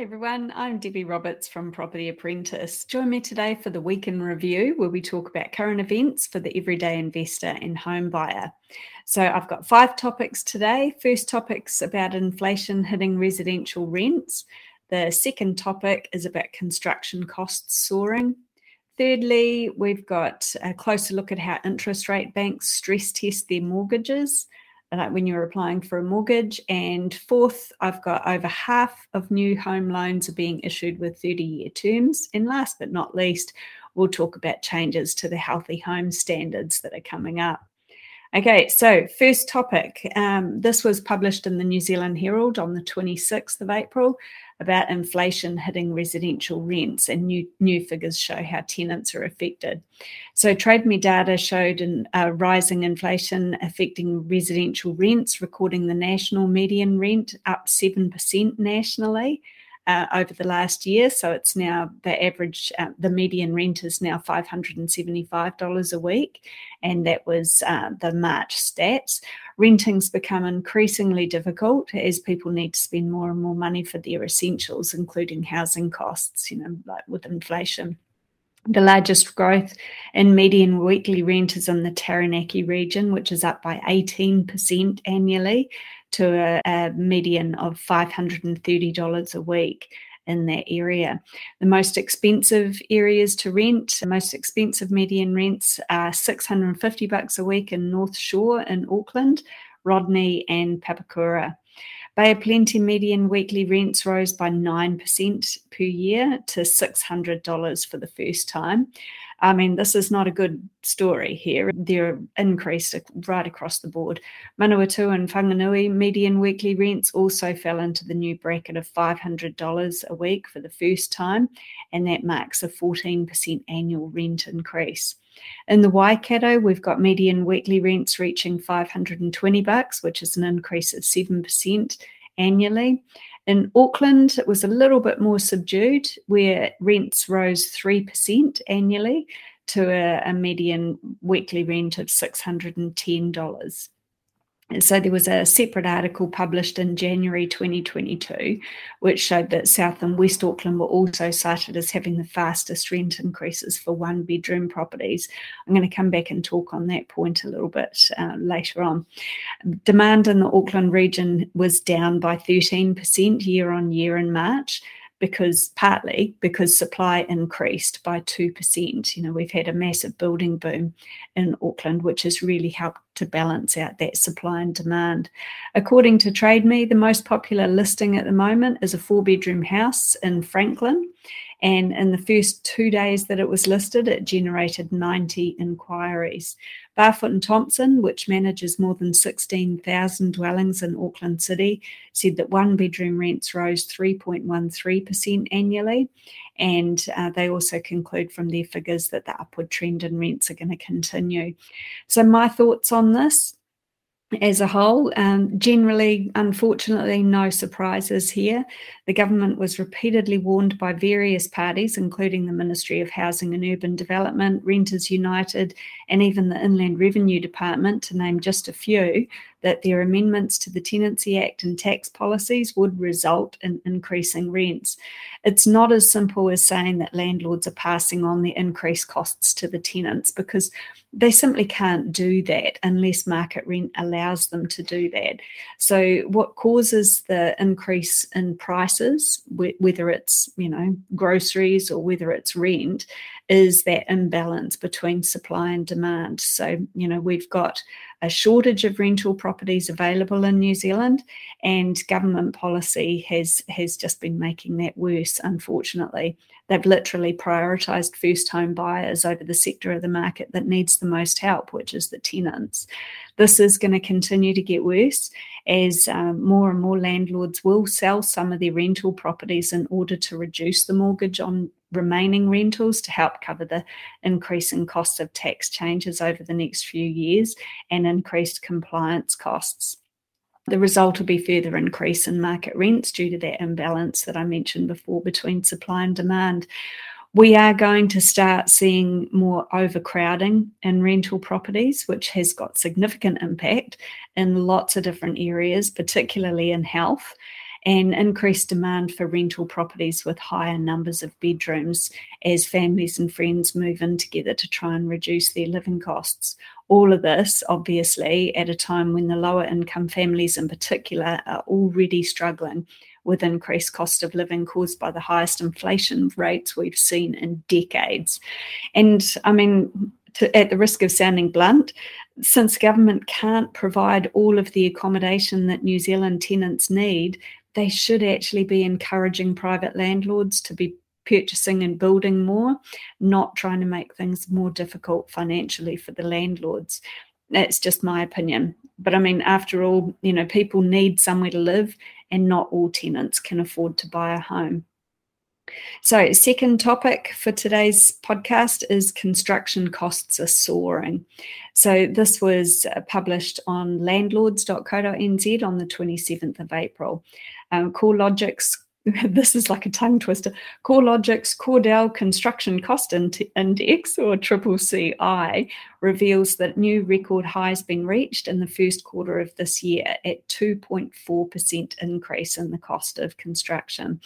Hi everyone, I'm Debbie Roberts from Property Apprentice. Join me today for the Week in Review, where we talk about current events for the everyday investor and home buyer. So I've got five topics today. First topic's about inflation hitting residential rents. The second topic is about construction costs soaring. Thirdly, we've got a closer look at how interest rate banks stress test their mortgages like when you're applying for a mortgage. And fourth, I've got over half of new home loans are being issued with 30 year terms. And last but not least, we'll talk about changes to the healthy home standards that are coming up. Okay, so first topic. Um, this was published in the New Zealand Herald on the 26th of April about inflation hitting residential rents, and new, new figures show how tenants are affected. So, Trade Me data showed a uh, rising inflation affecting residential rents, recording the national median rent up 7% nationally uh, over the last year. So it's now the average, uh, the median rent is now $575 a week. And that was uh, the March stats. Renting's become increasingly difficult as people need to spend more and more money for their essentials, including housing costs, you know, like with inflation. The largest growth in median weekly rent is in the Taranaki region, which is up by 18% annually to a, a median of $530 a week in that area. The most expensive areas to rent, the most expensive median rents are 650 bucks a week in North Shore in Auckland, Rodney and Papakura. Bay of Plenty median weekly rents rose by 9% per year to $600 for the first time. I mean, this is not a good story here. They're increased right across the board. Manawatu and Whanganui median weekly rents also fell into the new bracket of $500 a week for the first time, and that marks a 14% annual rent increase. In the Waikato, we've got median weekly rents reaching 520 bucks, which is an increase of 7% annually. In Auckland, it was a little bit more subdued, where rents rose 3% annually to a, a median weekly rent of $610 so there was a separate article published in January 2022, which showed that South and West Auckland were also cited as having the fastest rent increases for one bedroom properties. I'm going to come back and talk on that point a little bit uh, later on. Demand in the Auckland region was down by 13% year on year in March because partly because supply increased by 2%. You know, we've had a massive building boom in Auckland, which has really helped to balance out that supply and demand. According to TradeMe, the most popular listing at the moment is a four bedroom house in Franklin. And in the first two days that it was listed, it generated 90 inquiries. Barfoot and Thompson, which manages more than 16,000 dwellings in Auckland City, said that one bedroom rents rose 3.13% annually. And uh, they also conclude from their figures that the upward trend in rents are going to continue. So, my thoughts on this as a whole. Um, generally, unfortunately, no surprises here. The government was repeatedly warned by various parties, including the Ministry of Housing and Urban Development, Renters United, and even the Inland Revenue Department, to name just a few, that their amendments to the Tenancy Act and tax policies would result in increasing rents. It's not as simple as saying that landlords are passing on the increased costs to the tenants because they simply can't do that unless market rent allows them to do that. So, what causes the increase in prices, whether it's you know groceries or whether it's rent, is that imbalance between supply and demand. So, you know, we've got a shortage of rental properties available in New Zealand, and government policy has has just been making that worse. Unfortunately, they've literally prioritised first home buyers over the sector of the market that needs the most help, which is the tenants. This is going to continue to get worse as um, more and more landlords will sell some of their rental properties in order to reduce the mortgage on remaining rentals to help cover the increasing costs of tax changes over the next few years and increased compliance costs. The result will be further increase in market rents due to that imbalance that I mentioned before between supply and demand. We are going to start seeing more overcrowding in rental properties, which has got significant impact in lots of different areas, particularly in health and increased demand for rental properties with higher numbers of bedrooms as families and friends move in together to try and reduce their living costs. All of this, obviously, at a time when the lower income families in particular are already struggling with increased cost of living caused by the highest inflation rates we've seen in decades. And I mean, to, at the risk of sounding blunt, since government can't provide all of the accommodation that New Zealand tenants need, they should actually be encouraging private landlords to be purchasing and building more, not trying to make things more difficult financially for the landlords. That's just my opinion. But I mean, after all, you know, people need somewhere to live, and not all tenants can afford to buy a home. So, second topic for today's podcast is construction costs are soaring. So, this was uh, published on landlords.co.nz on the 27th of April. Um, CoreLogic's this is like a tongue twister. CoreLogic's Cordell Construction Cost Index, or Triple CI, reveals that new record highs been reached in the first quarter of this year at 2.4% increase in the cost of construction.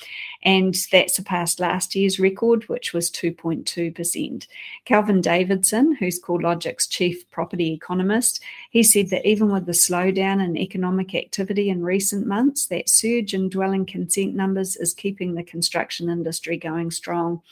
And that surpassed last year's record, which was 2.2%. Kelvin Davidson, who's CoreLogic's chief property economist, he said that even with the slowdown in economic activity in recent months, that surge in dwelling consent numbers is keeping the construction industry going strong.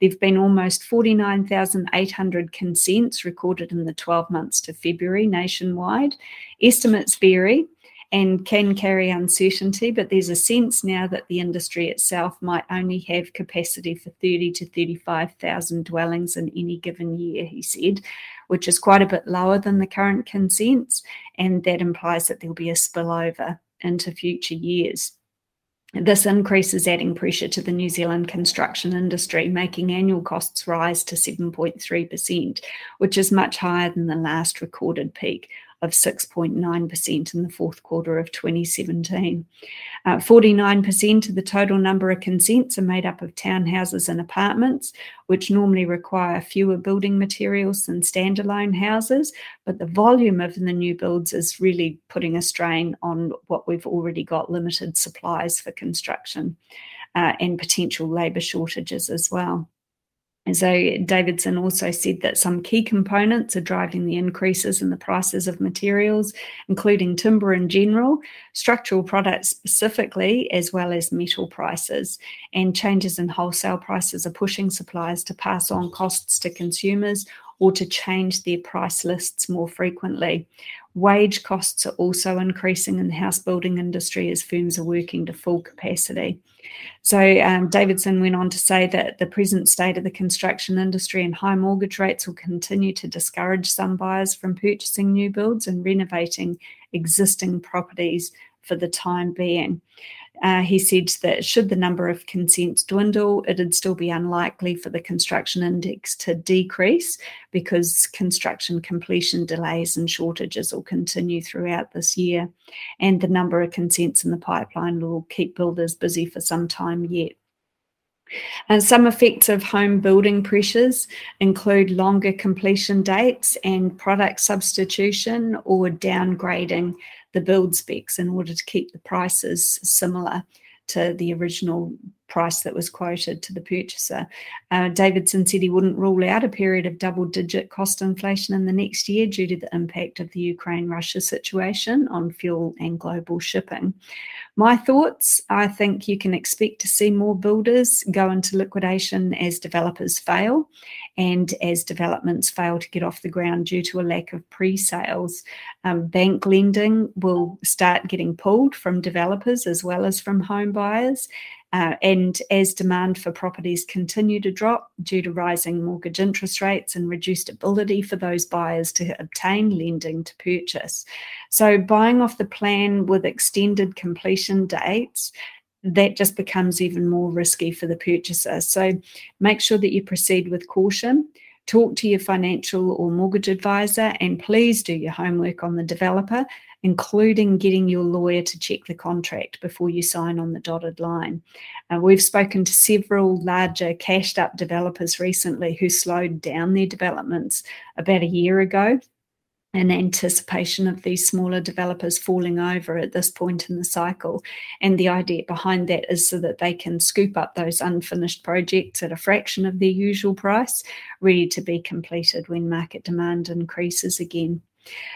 There have been almost 49,800 consents recorded in the 12 months to February nationwide. Estimates vary and can carry uncertainty, but there's a sense now that the industry itself might only have capacity for 30 to 35,000 dwellings in any given year, he said, which is quite a bit lower than the current consents, and that implies that there'll be a spillover into future years. This increase is adding pressure to the New Zealand construction industry, making annual costs rise to 7.3%, which is much higher than the last recorded peak of 6.9% in the fourth quarter of 2017. Uh, 49% of the total number of consents are made up of townhouses and apartments, which normally require fewer building materials than standalone houses. But the volume of the new builds is really putting a strain on what we've already got limited supplies for construction uh, and potential labour shortages as well. And so Davidson also said that some key components are driving the increases in the prices of materials, including timber in general, structural products specifically, as well as metal prices. And changes in wholesale prices are pushing suppliers to pass on costs to consumers or to change their price lists more frequently. Wage costs are also increasing in the house building industry as firms are working to full capacity. So, um, Davidson went on to say that the present state of the construction industry and high mortgage rates will continue to discourage some buyers from purchasing new builds and renovating existing properties for the time being. Uh, he said that should the number of consents dwindle, it'd still be unlikely for the construction index to decrease because construction completion delays and shortages will continue throughout this year. And the number of consents in the pipeline will keep builders busy for some time yet. And some effects of home building pressures include longer completion dates and product substitution or downgrading the build specs in order to keep the prices similar to the original price that was quoted to the purchaser. Uh, Davidson said he wouldn't rule out a period of double digit cost inflation in the next year due to the impact of the Ukraine Russia situation on fuel and global shipping. My thoughts I think you can expect to see more builders go into liquidation as developers fail and as developments fail to get off the ground due to a lack of pre sales. Um, bank lending will start getting pulled from developers as well as from home buyers. Uh, and as demand for properties continue to drop due to rising mortgage interest rates and reduced ability for those buyers to obtain lending to purchase. So, buying off the plan with extended completion dates that just becomes even more risky for the purchaser. So make sure that you proceed with caution. Talk to your financial or mortgage advisor and please do your homework on the developer including getting your lawyer to check the contract before you sign on the dotted line. Uh, we've spoken to several larger cashed up developers recently who slowed down their developments about a year ago in anticipation of these smaller developers falling over at this point in the cycle. And the idea behind that is so that they can scoop up those unfinished projects at a fraction of their usual price, ready to be completed when market demand increases again.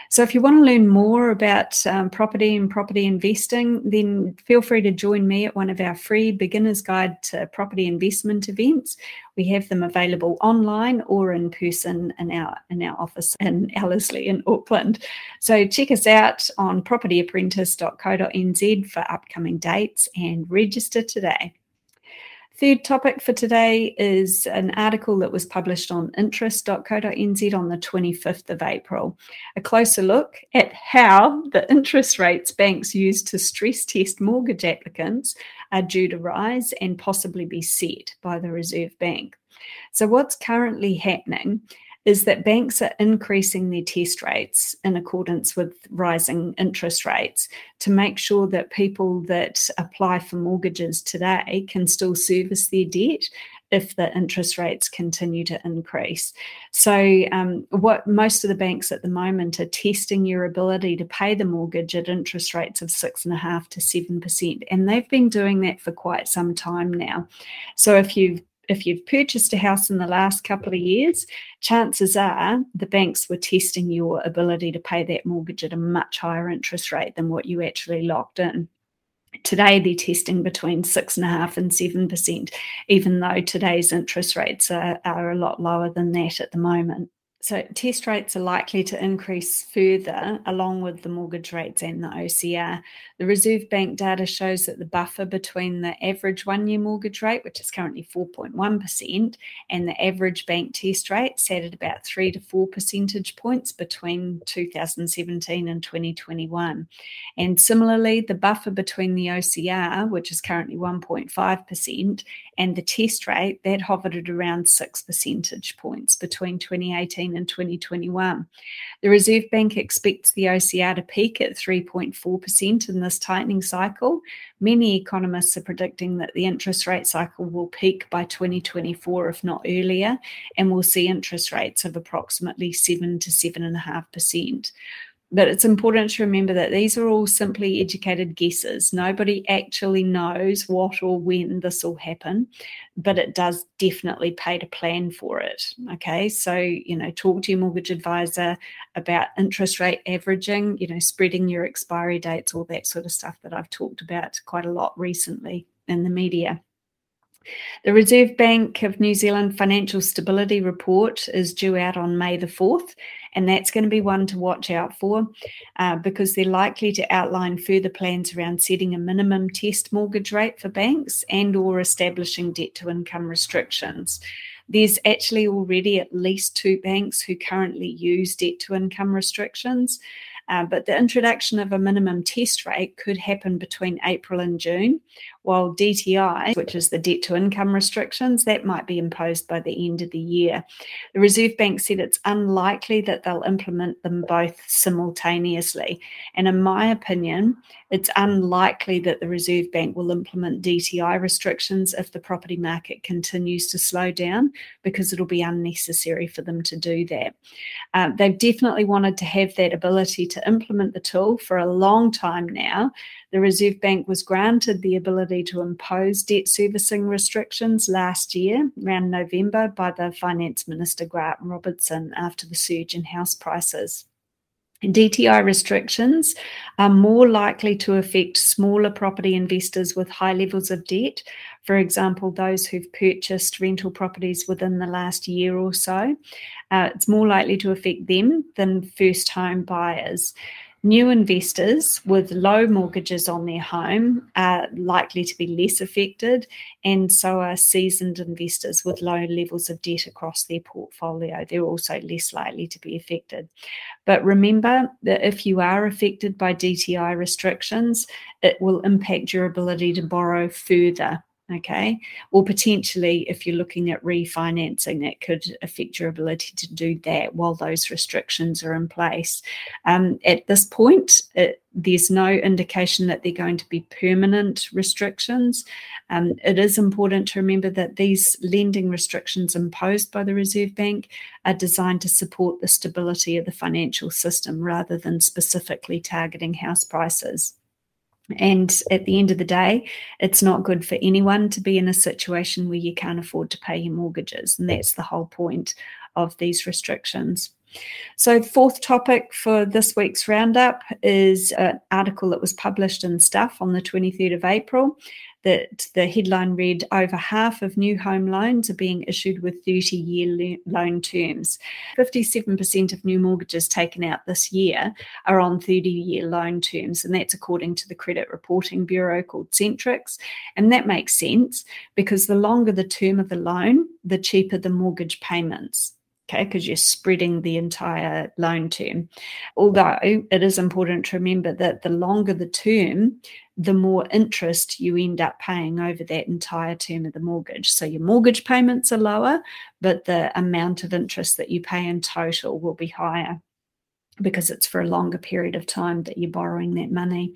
So, if you want to learn more about um, property and property investing, then feel free to join me at one of our free beginner's guide to property investment events. We have them available online or in person in our in our office in Ellerslie in Auckland. So check us out on propertyapprentice.co.nz for upcoming dates and register today. Third topic for today is an article that was published on interest.co.nz on the 25th of April. A closer look at how the interest rates banks use to stress test mortgage applicants are due to rise and possibly be set by the Reserve Bank. So, what's currently happening is that banks are increasing their test rates in accordance with rising interest rates to make sure that people that apply for mortgages today can still service their debt if the interest rates continue to increase. So, um, what most of the banks at the moment are testing your ability to pay the mortgage at interest rates of six and a half to seven percent, and they've been doing that for quite some time now. So, if you've if you've purchased a house in the last couple of years, chances are the banks were testing your ability to pay that mortgage at a much higher interest rate than what you actually locked in. Today, they're testing between six and a half and seven percent, even though today's interest rates are, are a lot lower than that at the moment. So test rates are likely to increase further along with the mortgage rates and the OCR. The Reserve Bank data shows that the buffer between the average one year mortgage rate, which is currently 4.1%, and the average bank test rate sat at about three to four percentage points between 2017 and 2021. And similarly, the buffer between the OCR, which is currently 1.5%, and the test rate, that hovered at around six percentage points between 2018 in 2021. The Reserve Bank expects the OCR to peak at 3.4% in this tightening cycle. Many economists are predicting that the interest rate cycle will peak by 2024, if not earlier, and we'll see interest rates of approximately 7 to 7.5%. But it's important to remember that these are all simply educated guesses. Nobody actually knows what or when this will happen, but it does definitely pay to plan for it. Okay, so you know, talk to your mortgage advisor about interest rate averaging, you know, spreading your expiry dates, all that sort of stuff that I've talked about quite a lot recently in the media. The Reserve Bank of New Zealand Financial Stability Report is due out on May the 4th, and that's going to be one to watch out for uh, because they're likely to outline further plans around setting a minimum test mortgage rate for banks and or establishing debt to income restrictions. There's actually already at least two banks who currently use debt to income restrictions. Uh, but the introduction of a minimum test rate could happen between April and June, while DTI, which is the debt to income restrictions, that might be imposed by the end of the year. The Reserve Bank said it's unlikely that they'll implement them both simultaneously. And in my opinion, it's unlikely that the Reserve Bank will implement DTI restrictions if the property market continues to slow down because it'll be unnecessary for them to do that. Um, they've definitely wanted to have that ability to implement the tool for a long time now. The Reserve Bank was granted the ability to impose debt servicing restrictions last year, around November, by the Finance Minister Grant Robertson after the surge in house prices. DTI restrictions are more likely to affect smaller property investors with high levels of debt. For example, those who've purchased rental properties within the last year or so. Uh, it's more likely to affect them than first home buyers. New investors with low mortgages on their home are likely to be less affected, and so are seasoned investors with low levels of debt across their portfolio. They're also less likely to be affected. But remember that if you are affected by DTI restrictions, it will impact your ability to borrow further okay? Or potentially, if you're looking at refinancing, that could affect your ability to do that while those restrictions are in place. Um, at this point, it, there's no indication that they're going to be permanent restrictions. Um, it is important to remember that these lending restrictions imposed by the Reserve Bank are designed to support the stability of the financial system rather than specifically targeting house prices. And at the end of the day, it's not good for anyone to be in a situation where you can't afford to pay your mortgages. And that's the whole point of these restrictions. So, fourth topic for this week's roundup is an article that was published in Stuff on the 23rd of April that the headline read over half of new home loans are being issued with 30 year loan terms. 57% of new mortgages taken out this year are on 30 year loan terms, and that's according to the credit reporting bureau called Centrix. And that makes sense because the longer the term of the loan, the cheaper the mortgage payments okay, because you're spreading the entire loan term. Although it is important to remember that the longer the term, the more interest you end up paying over that entire term of the mortgage. So your mortgage payments are lower, but the amount of interest that you pay in total will be higher because it's for a longer period of time that you're borrowing that money.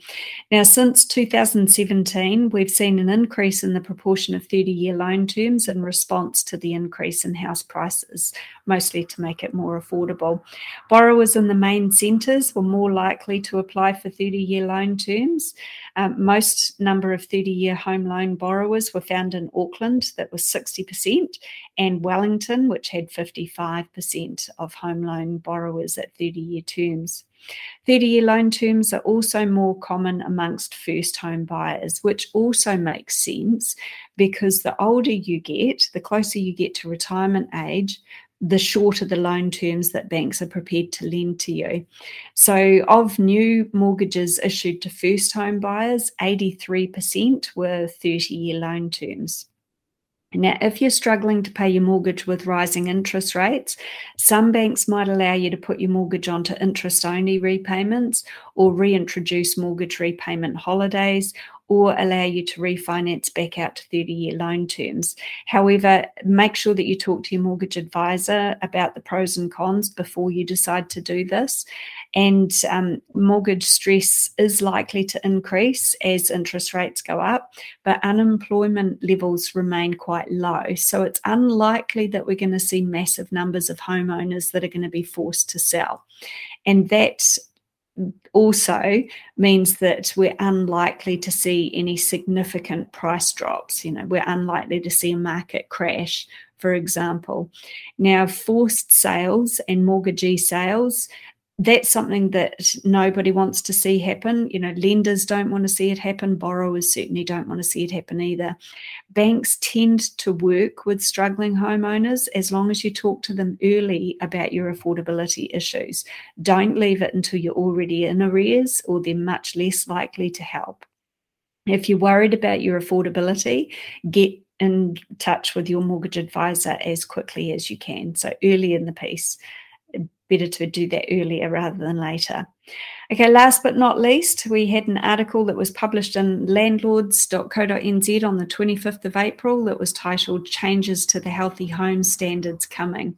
Now, since 2017, we've seen an increase in the proportion of 30 year loan terms in response to the increase in house prices, mostly to make it more affordable. Borrowers in the main centres were more likely to apply for 30 year loan terms. Um, most number of 30 year home loan borrowers were found in Auckland, that was 60%, and Wellington, which had 55% of home loan borrowers at 30 year terms. 30 year loan terms are also more common amongst first home buyers, which also makes sense because the older you get, the closer you get to retirement age, the shorter the loan terms that banks are prepared to lend to you. So, of new mortgages issued to first home buyers, 83% were 30 year loan terms. Now, if you're struggling to pay your mortgage with rising interest rates, some banks might allow you to put your mortgage onto interest only repayments or reintroduce mortgage repayment holidays or allow you to refinance back out to 30 year loan terms. However, make sure that you talk to your mortgage advisor about the pros and cons before you decide to do this. And um, mortgage stress is likely to increase as interest rates go up, but unemployment levels remain quite low. So it's unlikely that we're going to see massive numbers of homeowners that are going to be forced to sell. And that also means that we're unlikely to see any significant price drops. You know, we're unlikely to see a market crash, for example. Now, forced sales and mortgagee sales that's something that nobody wants to see happen. You know, lenders don't want to see it happen. Borrowers certainly don't want to see it happen either. Banks tend to work with struggling homeowners as long as you talk to them early about your affordability issues. Don't leave it until you're already in arrears, or they're much less likely to help. If you're worried about your affordability, get in touch with your mortgage advisor as quickly as you can. So early in the piece better to do that earlier rather than later. Okay, last but not least, we had an article that was published in landlords.co.nz on the 25th of April that was titled Changes to the Healthy Home Standards Coming.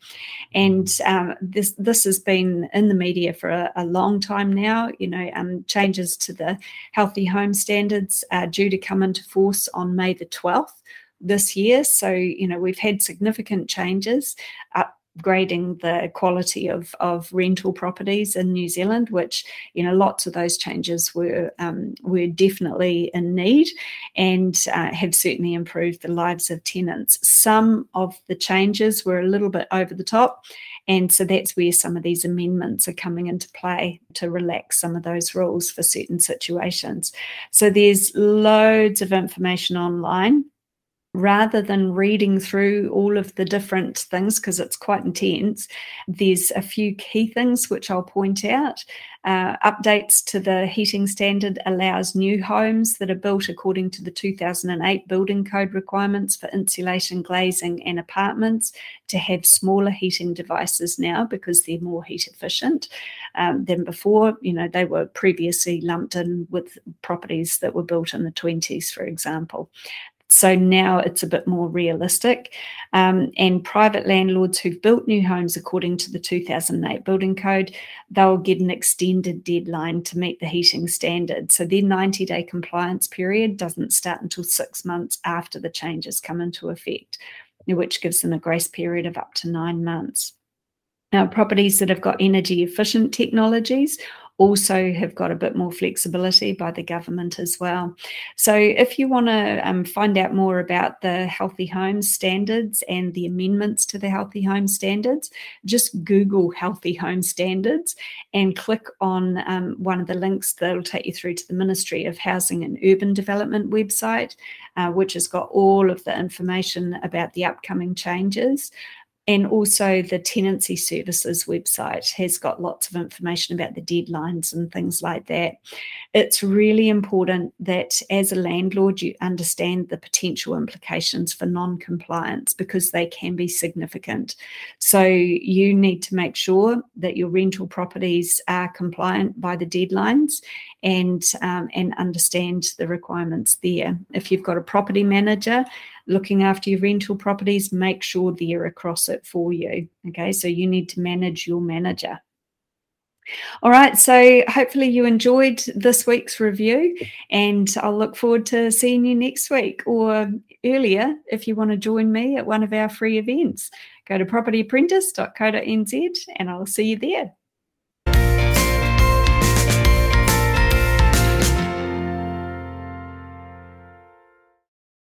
And um, this, this has been in the media for a, a long time now. You know, um, changes to the Healthy Home Standards are due to come into force on May the 12th this year. So, you know, we've had significant changes. Uh, upgrading the quality of, of rental properties in New Zealand, which you know lots of those changes were um, were definitely in need and uh, have certainly improved the lives of tenants. Some of the changes were a little bit over the top. And so that's where some of these amendments are coming into play to relax some of those rules for certain situations. So there's loads of information online rather than reading through all of the different things because it's quite intense, there's a few key things which I'll point out. Uh, updates to the heating standard allows new homes that are built according to the 2008 building code requirements for insulation, glazing, and apartments to have smaller heating devices now because they're more heat efficient um, than before. You know, they were previously lumped in with properties that were built in the 20s, for example. So now it's a bit more realistic. Um, and private landlords who've built new homes according to the 2008 building code, they'll get an extended deadline to meet the heating standard. So their 90 day compliance period doesn't start until six months after the changes come into effect, which gives them a grace period of up to nine months. Now, properties that have got energy efficient technologies also have got a bit more flexibility by the government as well. So, if you want to um, find out more about the Healthy Homes Standards and the amendments to the Healthy Homes Standards, just Google Healthy Home Standards and click on um, one of the links that will take you through to the Ministry of Housing and Urban Development website, uh, which has got all of the information about the upcoming changes. And also, the Tenancy Services website has got lots of information about the deadlines and things like that. It's really important that as a landlord, you understand the potential implications for non compliance because they can be significant. So, you need to make sure that your rental properties are compliant by the deadlines and, um, and understand the requirements there. If you've got a property manager, looking after your rental properties, make sure they're across it for you. Okay, so you need to manage your manager. All right, so hopefully you enjoyed this week's review, and I'll look forward to seeing you next week or earlier if you want to join me at one of our free events. Go to propertyapprentice.co.nz and I'll see you there.